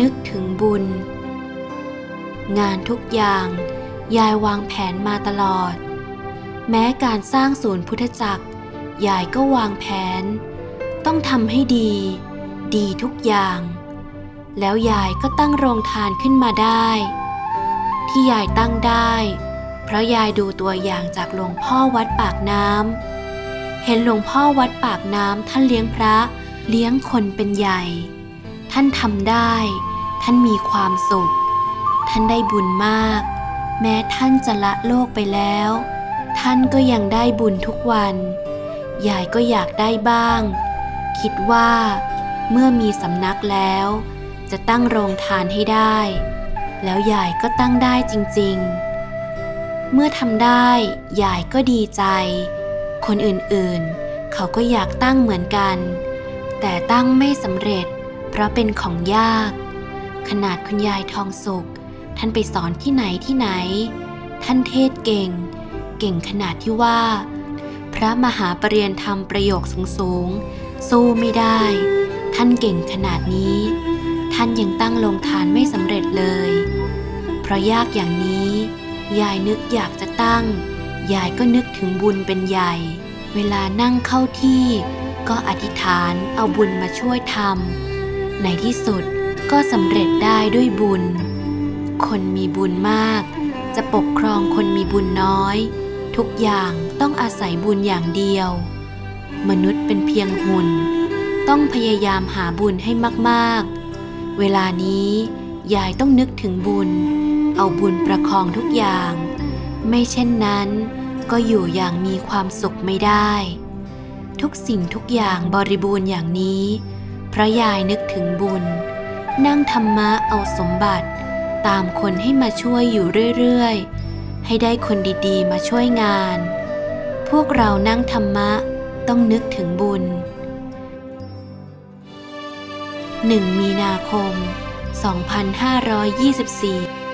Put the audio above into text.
นึกถึงบุญ งานทุกอย่างยายวางแผนมาตลอด แม้การสร้างศูนย์พุทธจักร ยายก็วางแผน ต้องทำให้ดี ดีทุกอย่าง แล้วยายก็ตั้งโรงทานขึ้นมาได้ ที่ยายตั้งได้ เพราะยายดูตัวอย่างจากหลวงพ่อวัดปากน้ำเห็นหลวงพ่อวัดปากน้ำท่านเลี้ยงพระเลี้ยงคนเป็นใหญ่ ท่านทำได้ ท่านมีความสุข ท่านได้บุญมาก แม้ท่านจะละโลกไปแล้ว ท่านก็ยังได้บุญทุกวัน ยายก็อยากได้บ้าง คิดว่า เมื่อมีสำนักแล้ว จะตั้งโรงทานให้ได้ แล้วยายก็ตั้งได้จริง ๆ เมื่อทำได้ ยายก็ดีใจ คนอื่นๆ เขาก็อยากตั้งเหมือนกัน แต่ตั้งไม่สำเร็จ เพราะเป็นของยาก ขนาดคุณยายทองสุข ท่านไปสอนที่ไหนที่ไหน ท่านเทศเก่ง เก่งขนาดที่ว่า พระมหาปรริยนธรรมประโยคสูงๆสู้ไม่ได้ ท่านเก่งขนาดนี้ ท่านยังตั้งลงทานไม่สำเร็จเลย เพราะยากอย่างนี้ ยายนึกอยากจะตั้ง ยายก็นึกถึงบุญเป็นใหญ่ เวลานั่งเข้าที่ ก็อธิษฐานเอาบุญมาช่วยทำ ในที่สุดก็สำเร็จได้ด้วยบุญ คนมีบุญมาก จะปกครองคนมีบุญน้อย ทุกอย่างต้องอาศัยบุญอย่างเดียว มนุษย์เป็นเพียงหุ่น ต้องพยายามหาบุญให้มากๆ เวลานี้ยายต้องนึกถึงบุญ เอาบุญประคองทุกอย่าง ไม่เช่นนั้นก็อยู่อย่างมีความสุขไม่ได้ ทุกสิ่งทุกอย่างบริบูรณ์อย่างนี้ พระยายนึกถึงบุญ นั่งธรรมะเอาสมบัติ ตามคนให้มาช่วยอยู่เรื่อยๆ ให้ได้คนดีๆ มาช่วยงาน พวกเรานั่งธรรมะต้องนึกถึงบุญ1มีนาคม 2524